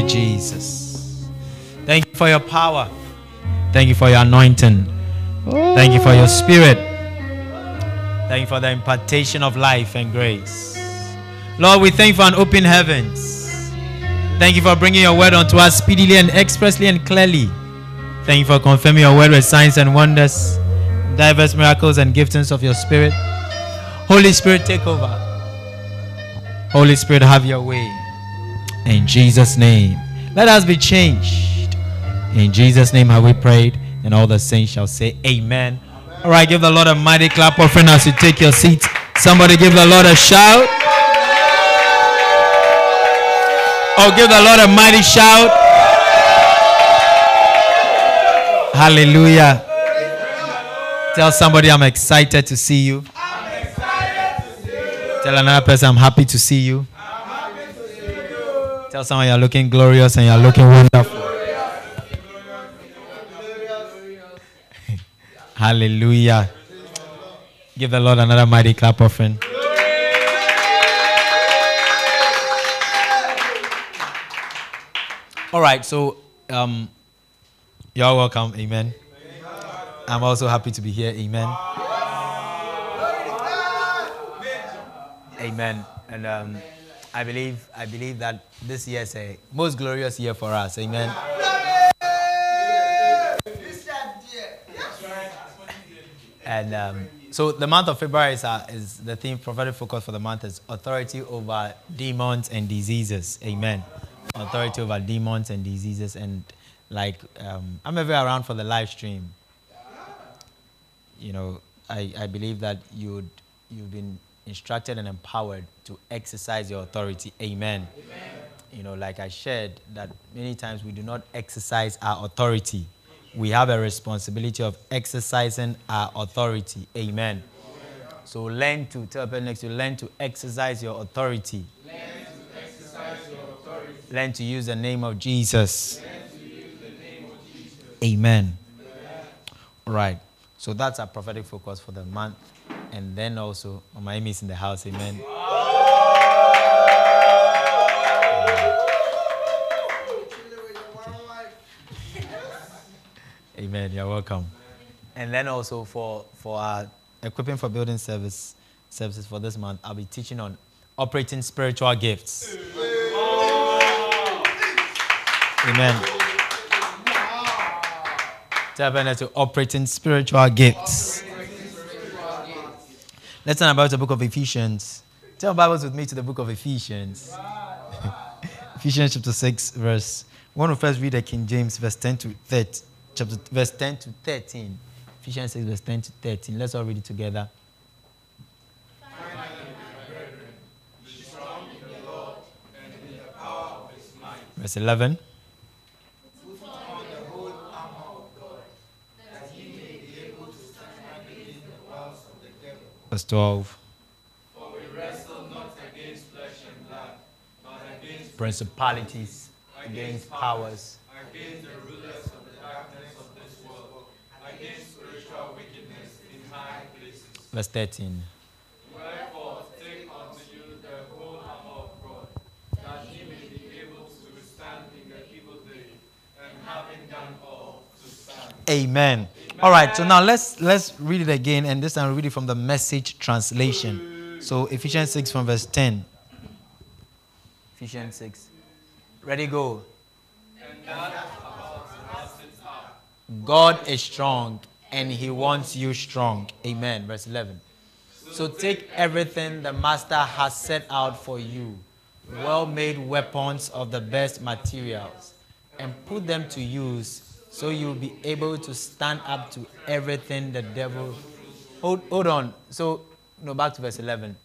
you, Jesus. Thank you for your power. Thank you for your anointing. Thank you for your spirit. Thank you for the impartation of life and grace. Lord, we thank you for an open heavens. Thank you for bringing your word unto us speedily and expressly and clearly. Thank you for confirming your word with signs and wonders, diverse miracles and giftings of your spirit. Holy Spirit, take over. Holy Spirit, have your way. In Jesus' name. Let us be changed. In Jesus' name have we prayed. And all the saints shall say, Amen. Amen. All right, give the Lord a mighty clap offering as you take your seat. Somebody give the Lord a shout. Oh, give the Lord a mighty shout. Hallelujah. Tell somebody I'm excited to see you. Tell another person I'm happy to see you. Tell someone you're looking glorious and you're looking wonderful. Hallelujah. Give the Lord another mighty clap offering. All right, so um, you're welcome. Amen. I'm also happy to be here. Amen. Amen. And um, I believe I believe that this year is a most glorious year for us. Amen. And um, so the month of February is, uh, is the theme prophetic focus for the month is authority over demons and diseases. Amen. Authority over demons and diseases and like um, I'm ever around for the live stream. You know, I, I believe that you'd you've been instructed and empowered to exercise your authority. Amen. Amen. You know, like I shared, that many times we do not exercise our authority. We have a responsibility of exercising our authority. Amen. Amen. So learn to, tell people next to learn to exercise your authority. Learn to exercise your authority. Learn to use the name of Jesus. Name of Jesus. Amen. Amen. Right. So that's our prophetic focus for the month. And then also, Mama Amy is in the house. Amen. Amen. You're welcome. And then also for, for our equipping for building service services for this month, I'll be teaching on operating spiritual gifts. Amen. To operating spiritual gifts. Let's turn about the book of Ephesians. Turn Bibles with me to the book of Ephesians. Ephesians chapter 6, verse. We want to first read the King James, verse 10 to 13. Chapter, verse 10 to 13. Ephesians 6, verse 10 to 13. Let's all read it together. Verse 11. Verse 12. For we wrestle not against flesh and blood, but against principalities, against powers, against the rulers of the darkness of this world, against spiritual wickedness in high places. Verse 13. Wherefore, take unto you the whole armor of God, that ye may be able to withstand in the evil day, and having done all, to stand. Amen. All right, so now let's let's read it again, and this time read it from the message translation. So Ephesians 6 from verse 10. Ephesians 6. Ready, go. God is strong and he wants you strong. Amen. Verse 11. So take everything the master has set out for you, well made weapons of the best materials, and put them to use so you'll be able to stand up to everything the devil. Hold, hold on. So, no, back to verse 11.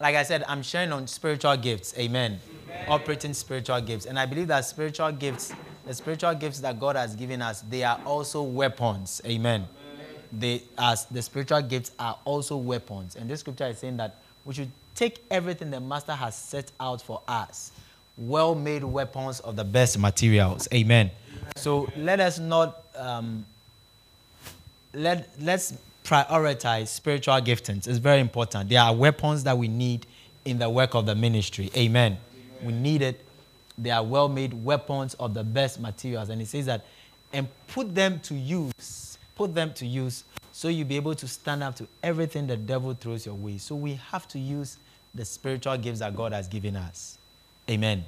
Like I said, I'm sharing on spiritual gifts. Amen. Amen. Operating spiritual gifts. And I believe that spiritual gifts, the spiritual gifts that God has given us, they are also weapons. Amen. Amen. They as the spiritual gifts are also weapons. And this scripture is saying that we should take everything the master has set out for us. Well made weapons of the best materials. Amen. So let us not um, let let's prioritize spiritual giftings. It's very important. There are weapons that we need in the work of the ministry. Amen. Amen. We need it. they are well made weapons of the best materials. And it says that, and put them to use, put them to use so you'll be able to stand up to everything the devil throws your way. So we have to use the spiritual gifts that God has given us. Amen. Amen.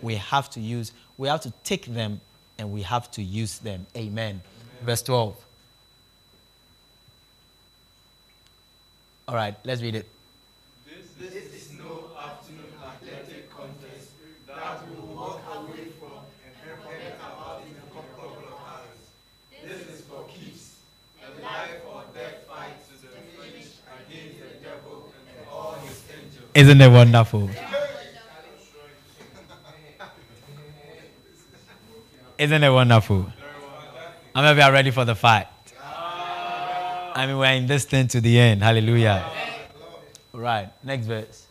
We have to use, we have to take them and we have to use them. Amen. Amen. Verse 12. All right, let's read it. This, this is no afternoon athletic contest that will walk away from and forget about in a couple of hours. This is for keeps, a life or death fight to the finish against the devil and all his angels. Isn't it wonderful? Isn't it wonderful? Many of you are ready for the fight? I mean, we're in this thing to the end. Hallelujah. Right. Next verse.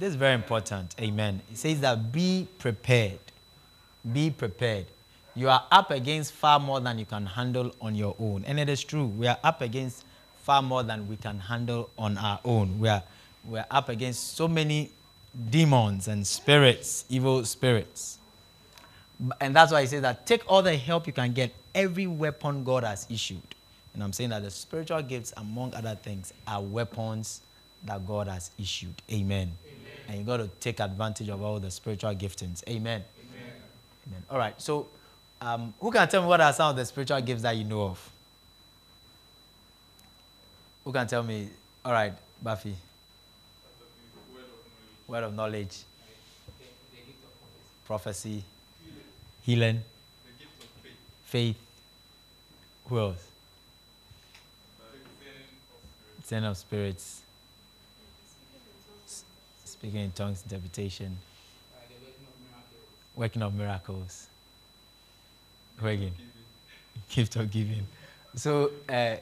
This is very important. Amen. It says that be prepared. Be prepared. You are up against far more than you can handle on your own. And it is true. We are up against far more than we can handle on our own. We are, we are up against so many demons and spirits, evil spirits. And that's why he says that take all the help you can get, every weapon God has issued. And I'm saying that the spiritual gifts, among other things, are weapons that God has issued. Amen. And you got to take advantage of all the spiritual giftings. Amen. Amen. Amen. All right. So um, who can tell me what are some of the spiritual gifts that you know of? Who can tell me? All right, Buffy. Word of knowledge. Prophecy. Healing. Faith. Who else? Ten of spirits. Speaking in tongues, interpretation. Working of miracles. Again. Gift of giving. So, uh,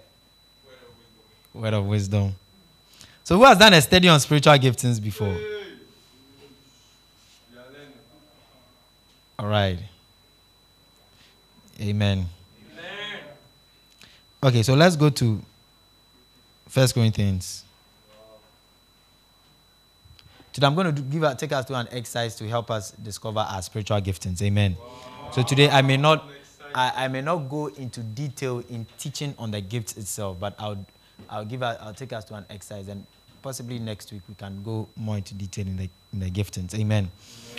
word of wisdom. So, who has done a study on spiritual giftings before? All right. Amen. Amen. Okay, so let's go to First Corinthians. Today, I'm going to give take us to an exercise to help us discover our spiritual giftings. Amen. Wow. So today, I may not I, I, may not go into detail in teaching on the gifts itself, but I'll, I'll, give a, I'll take us to an exercise, and possibly next week we can go more into detail in the, in the giftings. Amen.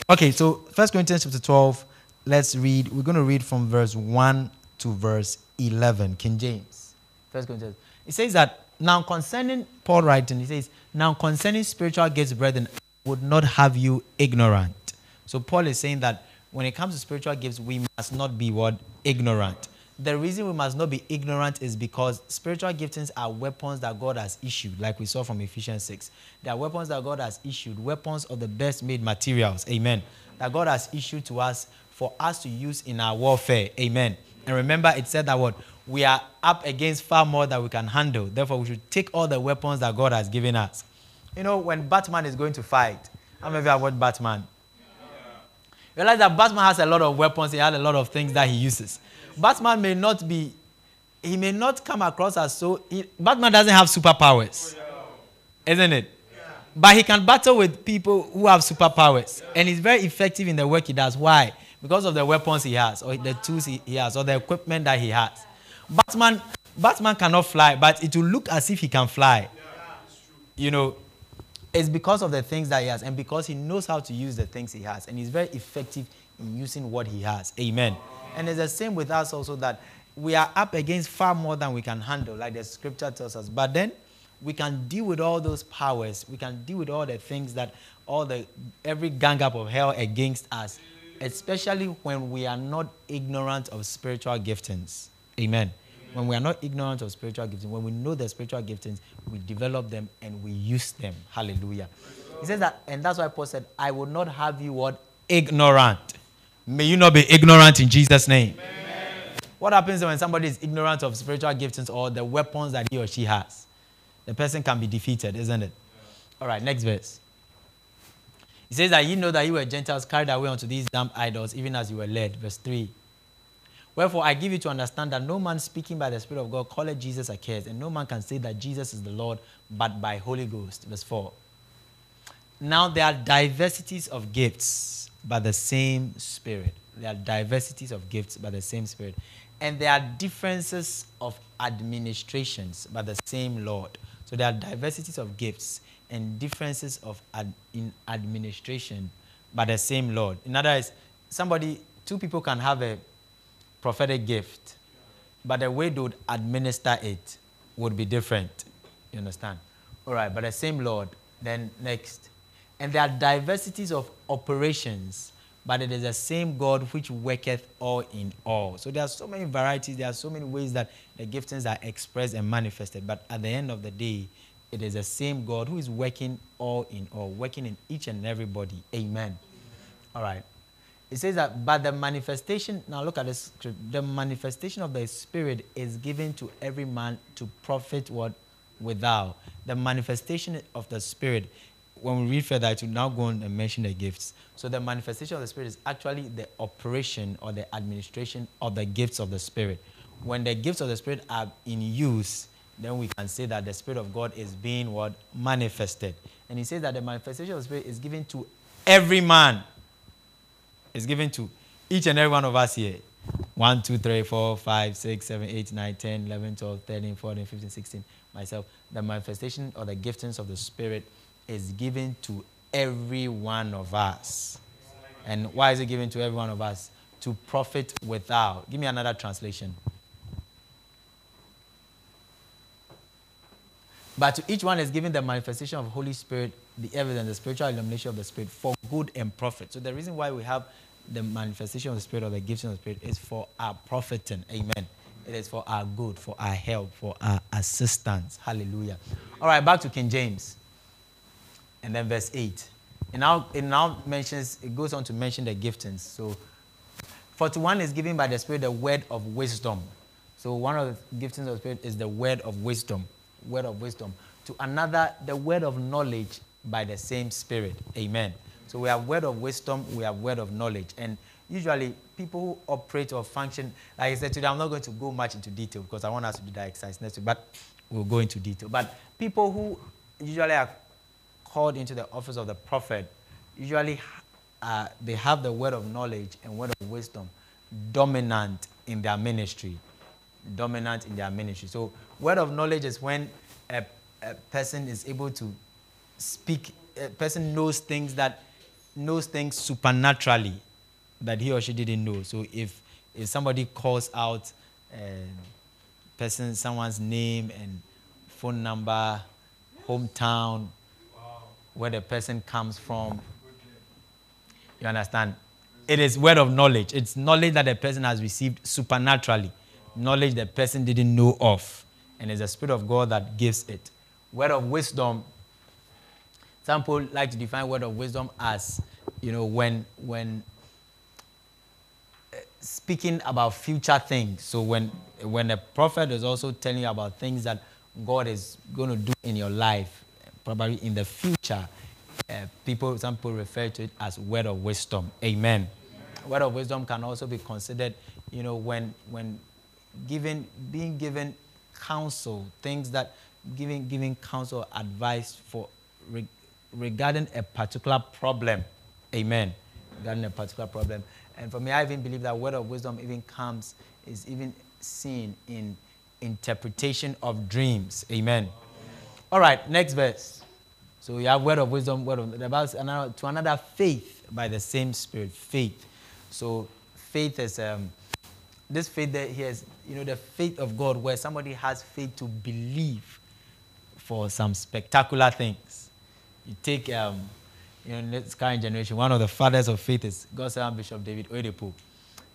Okay, so First Corinthians chapter 12, let's read. We're going to read from verse 1 to verse 11, King James. First Corinthians. It says that, now concerning, Paul writing, he says, now concerning spiritual gifts, brethren, would not have you ignorant. So Paul is saying that when it comes to spiritual gifts, we must not be what? Ignorant. The reason we must not be ignorant is because spiritual giftings are weapons that God has issued, like we saw from Ephesians 6. They are weapons that God has issued, weapons of the best made materials. Amen. That God has issued to us for us to use in our warfare. Amen. And remember, it said that what? We are up against far more than we can handle. Therefore, we should take all the weapons that God has given us. You know, when Batman is going to fight, how many of you have watched Batman? realize that Batman has a lot of weapons, he has a lot of things that he uses. Batman may not be, he may not come across as so, he, Batman doesn't have superpowers, isn't it? But he can battle with people who have superpowers. And he's very effective in the work he does. Why? Because of the weapons he has, or the tools he, he has, or the equipment that he has. Batman, Batman cannot fly, but it will look as if he can fly. You know, it's because of the things that he has and because he knows how to use the things he has. And he's very effective in using what he has. Amen. And it's the same with us also that we are up against far more than we can handle, like the scripture tells us. But then we can deal with all those powers. We can deal with all the things that all the every gang up of hell against us, especially when we are not ignorant of spiritual giftings. Amen. When we are not ignorant of spiritual giftings, when we know the spiritual giftings, we develop them and we use them. Hallelujah. He says that, and that's why Paul said, I will not have you what? Ignorant. May you not be ignorant in Jesus' name. Amen. What happens when somebody is ignorant of spiritual giftings or the weapons that he or she has? The person can be defeated, isn't it? All right, next verse. He says that you know that you were Gentiles carried away unto these damned idols, even as you were led. Verse 3. Wherefore I give you to understand that no man speaking by the Spirit of God calleth Jesus accursed, and no man can say that Jesus is the Lord but by Holy Ghost. Verse 4. Now there are diversities of gifts by the same Spirit. There are diversities of gifts by the same Spirit. And there are differences of administrations by the same Lord. So there are diversities of gifts and differences of ad, in administration by the same Lord. In other words, somebody, two people can have a prophetic gift, but the way they would administer it would be different. You understand? All right, but the same Lord. Then next. And there are diversities of operations, but it is the same God which worketh all in all. So there are so many varieties, there are so many ways that the giftings are expressed and manifested. But at the end of the day, it is the same God who is working all in all, working in each and everybody. Amen. All right. It says that, but the manifestation, now look at this the manifestation of the Spirit is given to every man to profit what? Without. The manifestation of the Spirit, when we read further, I will now go on and mention the gifts. So the manifestation of the Spirit is actually the operation or the administration of the gifts of the Spirit. When the gifts of the Spirit are in use, then we can say that the Spirit of God is being what? Manifested. And he says that the manifestation of the Spirit is given to every man. It's given to each and every one of us here. 1, 2, 3, 4, 5, 6, 7, 8, 9, 10, 11, 12, 13, 14, 15, 16. Myself. The manifestation or the giftings of the Spirit is given to every one of us. And why is it given to every one of us? To profit without. Give me another translation. But to each one is given the manifestation of Holy Spirit, the evidence, the spiritual illumination of the Spirit for good and profit. So the reason why we have the manifestation of the Spirit or the gifts of the Spirit is for our profiting. Amen. It is for our good, for our help, for our assistance. Hallelujah. All right, back to King James. And then verse 8. And now it now mentions, it goes on to mention the giftings. So, for to one is given by the Spirit the word of wisdom. So, one of the giftings of the Spirit is the word of wisdom word of wisdom. To another, the word of knowledge by the same Spirit. Amen. So we have word of wisdom, we have word of knowledge. And usually people who operate or function, like I said today, I'm not going to go much into detail because I want us to do that exercise next week, but we'll go into detail. But people who usually are called into the office of the prophet, usually uh, they have the word of knowledge and word of wisdom dominant in their ministry. Dominant in their ministry. So Word of knowledge is when a, a person is able to speak, a person knows things that knows things supernaturally that he or she didn't know. So if if somebody calls out um, person, someone's name and phone number, hometown, where the person comes from, you understand? It is word of knowledge. It's knowledge that the person has received supernaturally, knowledge the person didn't know of and it's the Spirit of God that gives it. Word of wisdom, some people like to define word of wisdom as, you know, when, when uh, speaking about future things. So when, when a prophet is also telling you about things that God is going to do in your life, probably in the future, uh, people, some people refer to it as word of wisdom. Amen. Amen. Word of wisdom can also be considered, you know, when, when given, being given counsel, things that giving, giving counsel, advice for regarding a particular problem. Amen. Regarding a particular problem. And for me, I even believe that word of wisdom even comes, is even seen in interpretation of dreams. Amen. All right, next verse. So we have word of wisdom, word of about another, to another faith by the same spirit. Faith. So faith is um, this faith that he has, you know, the faith of God, where somebody has faith to believe for some spectacular things. You take, um, you know, this current generation, one of the fathers of faith is God's servant Bishop David Oyedepo.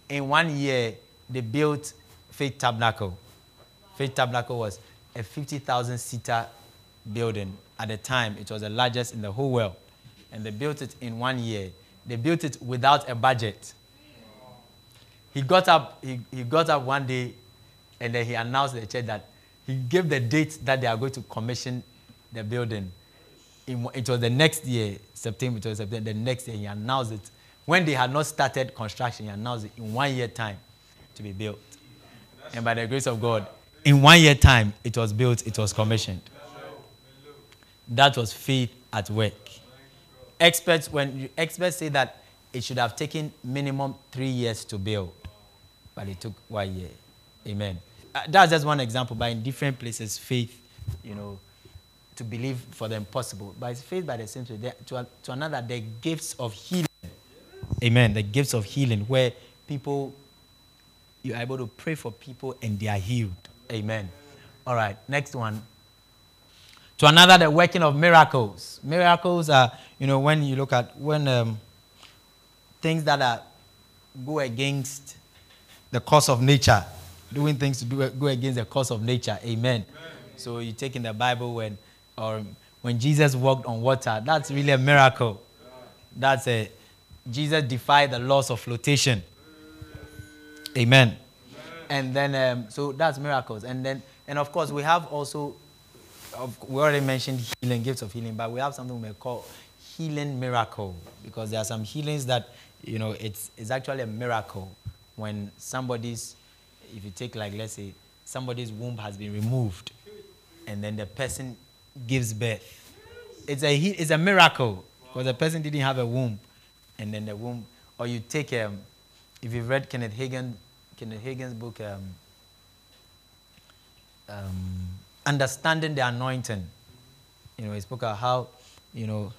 In one year, they built Faith Tabernacle. Faith Tabernacle was a 50,000 seater building. At the time, it was the largest in the whole world. And they built it in one year. They built it without a budget he got up, he, he got up one day and then he announced to the church that he gave the date that they are going to commission the building. It was the next year, September, it was September, the next year he announced it. When they had not started construction, he announced it in one year time to be built. And by the grace of God, in one year time, it was built, it was commissioned. That was faith at work. Experts, when experts say that it should have taken minimum three years to build, but it took one year. Amen. Uh, that's just one example, but in different places, faith, you know, to believe for the impossible. It's faith by the same way. To, to another, the gifts of healing. Amen. The gifts of healing, where people, you're able to pray for people and they are healed. Amen. All right, next one. To another, the working of miracles. Miracles are, you know, when you look at when um, things that are go against the course of nature, doing things to do, go against the course of nature. Amen. Amen. So you take in the Bible when, or when Jesus walked on water, that's really a miracle. That's a Jesus defied the laws of flotation. Amen. And then, um, so that's miracles. And then, and of course, we have also, we already mentioned healing, gifts of healing, but we have something we call healing miracle because there are some healings that, you know, it's, it's actually a miracle when somebody's, if you take like, let's say, somebody's womb has been removed and then the person gives birth. It's a, it's a miracle because the person didn't have a womb and then the womb, or you take, um, if you've read Kenneth Hagin, Kenneth Hagin's book, um, um, Understanding the Anointing. You know, he spoke about how, you know,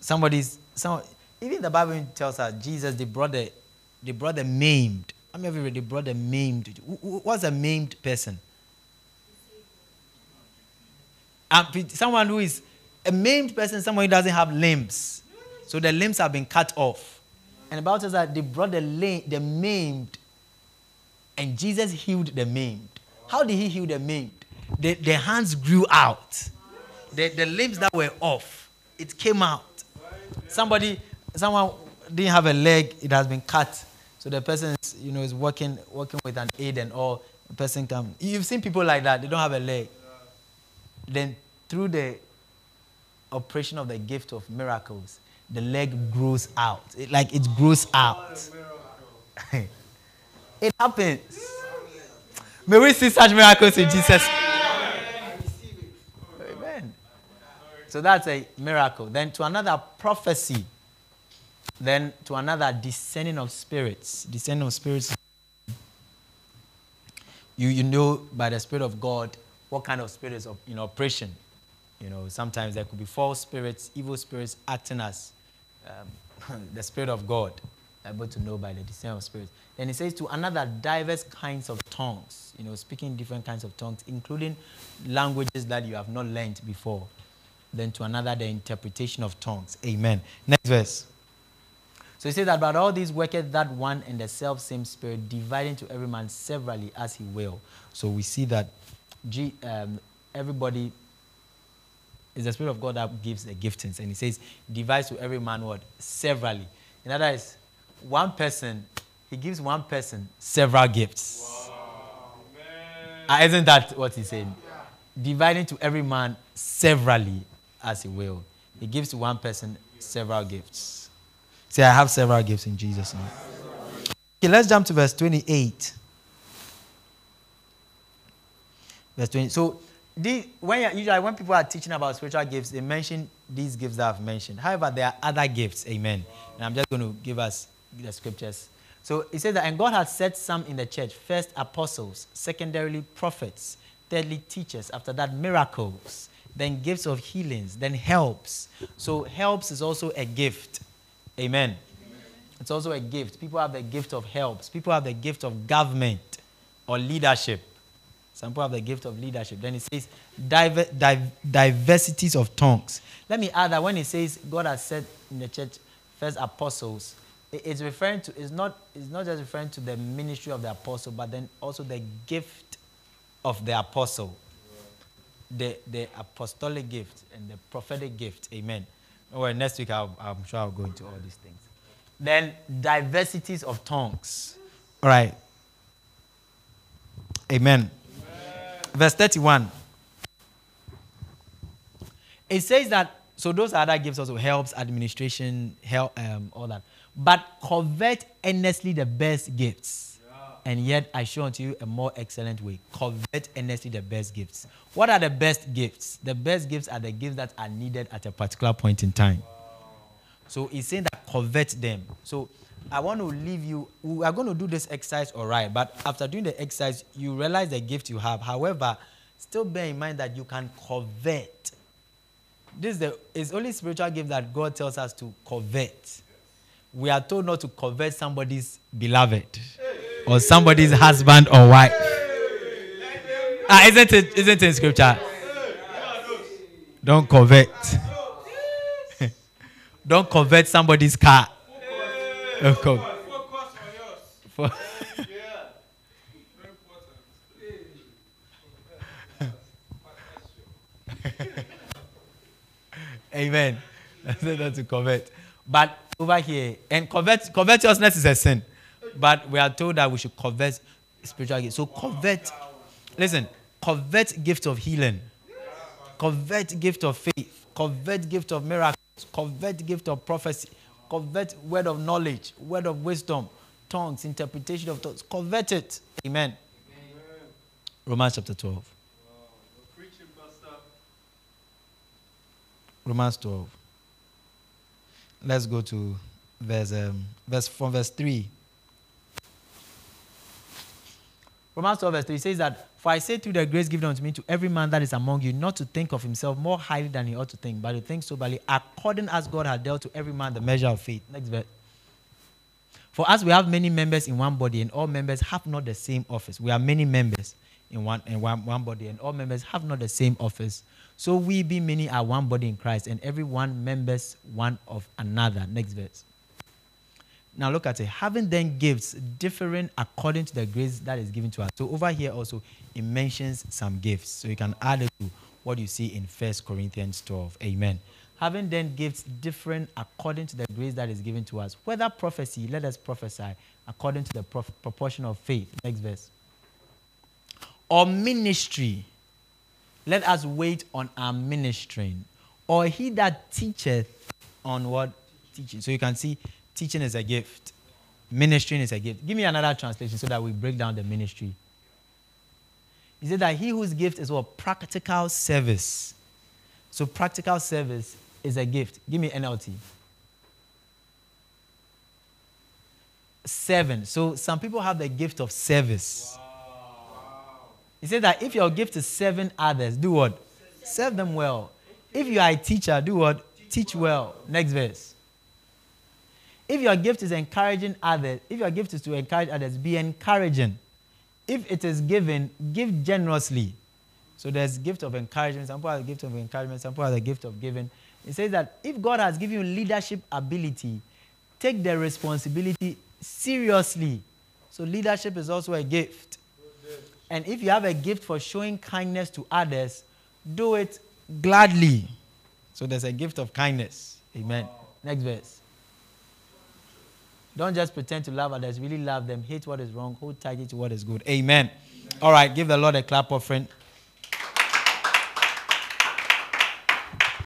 somebody's, some, even the Bible tells us Jesus, the, brought the maimed. I mean, brought the maimed. What's a maimed person? Um, someone who is a maimed person, someone who doesn't have limbs. So the limbs have been cut off. And the Bible says that they brought the, lame, the maimed and Jesus healed the maimed. How did he heal the maimed? The, the hands grew out. The, the limbs that were off, it came out. Somebody, someone didn't have a leg, it has been cut. So the person, is, you know, is working, working with an aid and all. The person come. You've seen people like that. They don't have a leg. Then through the operation of the gift of miracles, the leg grows out. It, like it grows out. It happens. May we see such miracles in Jesus. Amen. So that's a miracle. Then to another prophecy. Then to another discerning of spirits. Discerning of spirits. You, you know by the Spirit of God what kind of spirits of in operation. You know, sometimes there could be false spirits, evil spirits acting as um, the Spirit of God able to know by the discerning of spirits. Then he says to another diverse kinds of tongues, you know, speaking different kinds of tongues, including languages that you have not learned before. Then to another, the interpretation of tongues. Amen. Next verse. So he says that, but all these worketh that one and the self same spirit, dividing to every man severally as he will. So we see that G, um, everybody is the Spirit of God that gives the giftings. And he says, divides to every man what? Severally. In other words, one person, he gives one person several gifts. Wow, uh, isn't that what he's saying? Yeah. Dividing to every man severally as he will. He gives to one person several gifts. Say, I have several gifts in Jesus' name. Okay, let's jump to verse 28. Verse 20. So, the, when usually when people are teaching about spiritual gifts, they mention these gifts that I've mentioned. However, there are other gifts. Amen. Wow. And I'm just going to give us the scriptures. So it says that, and God has set some in the church first apostles, secondarily prophets, thirdly teachers, after that miracles, then gifts of healings, then helps. So helps is also a gift. Amen. Amen. It's also a gift. People have the gift of helps, people have the gift of government or leadership. Some people have the gift of leadership. Then it says diver, div, diversities of tongues. Let me add that when it says God has said in the church first apostles, it's referring to it's not it's not just referring to the ministry of the apostle but then also the gift of the apostle the the apostolic gift and the prophetic gift amen well next week i am sure i'll go into all these things then diversities of tongues all right amen, amen. Verse 31 it says that So those other gifts also helps administration, help, um, all that. But covet earnestly the best gifts. And yet I show unto you a more excellent way. Covet earnestly the best gifts. What are the best gifts? The best gifts are the gifts that are needed at a particular point in time. So he's saying that covet them. So I want to leave you. We are going to do this exercise, all right. But after doing the exercise, you realize the gift you have. However, still bear in mind that you can covet this is the it's only spiritual gift that God tells us to covet. We are told not to covet somebody's beloved or somebody's husband or wife. Ah, isn't it? Isn't it in scripture? Don't covet. Don't covet somebody's car. Don't covet. For, Amen. That's not to covet. But over here, and covet, covetousness is a sin. But we are told that we should covet spiritual gifts. So covet, listen, covet gift of healing, covet gift of faith, covet gift of miracles, covet gift of prophecy, covet word of knowledge, word of wisdom, tongues, interpretation of tongues. Covet it. Amen. Amen. Romans chapter 12. Romans 12. Let's go to verse, um, verse from verse 3. Romans 12, verse 3 says that, For I say through the grace given unto me to every man that is among you, not to think of himself more highly than he ought to think, but to think soberly, according as God has dealt to every man the measure of faith. Next verse. For as we have many members in one body, and all members have not the same office, we are many members in one, in one, one body, and all members have not the same office. So we be many are one body in Christ, and every one members one of another. Next verse. Now look at it. Having then gifts differing according to the grace that is given to us. So over here also it mentions some gifts. So you can add it to what you see in First Corinthians 12. Amen. Having then gifts different according to the grace that is given to us. Whether prophecy, let us prophesy according to the prof- proportion of faith. Next verse. Or ministry let us wait on our ministering. Or he that teacheth on what? Teaching. So you can see teaching is a gift, ministering is a gift. Give me another translation so that we break down the ministry. He said that he whose gift is what? Practical service. So practical service is a gift. Give me NLT. Seven. So some people have the gift of service. Wow. He said that if your gift is serving others, do what? Serve them well. If you are a teacher, do what? Teach well. Next verse. If your gift is encouraging others, if your gift is to encourage others, be encouraging. If it is given, give generously. So there's gift of encouragement. Some people have the gift of encouragement. Some people have the gift of giving. It says that if God has given you leadership ability, take the responsibility seriously. So leadership is also a gift. And if you have a gift for showing kindness to others, do it gladly. So there's a gift of kindness. Amen. Wow. Next verse. Don't just pretend to love others, really love them. Hate what is wrong, hold tightly to what is good. Amen. Amen. All right, give the Lord a clap offering.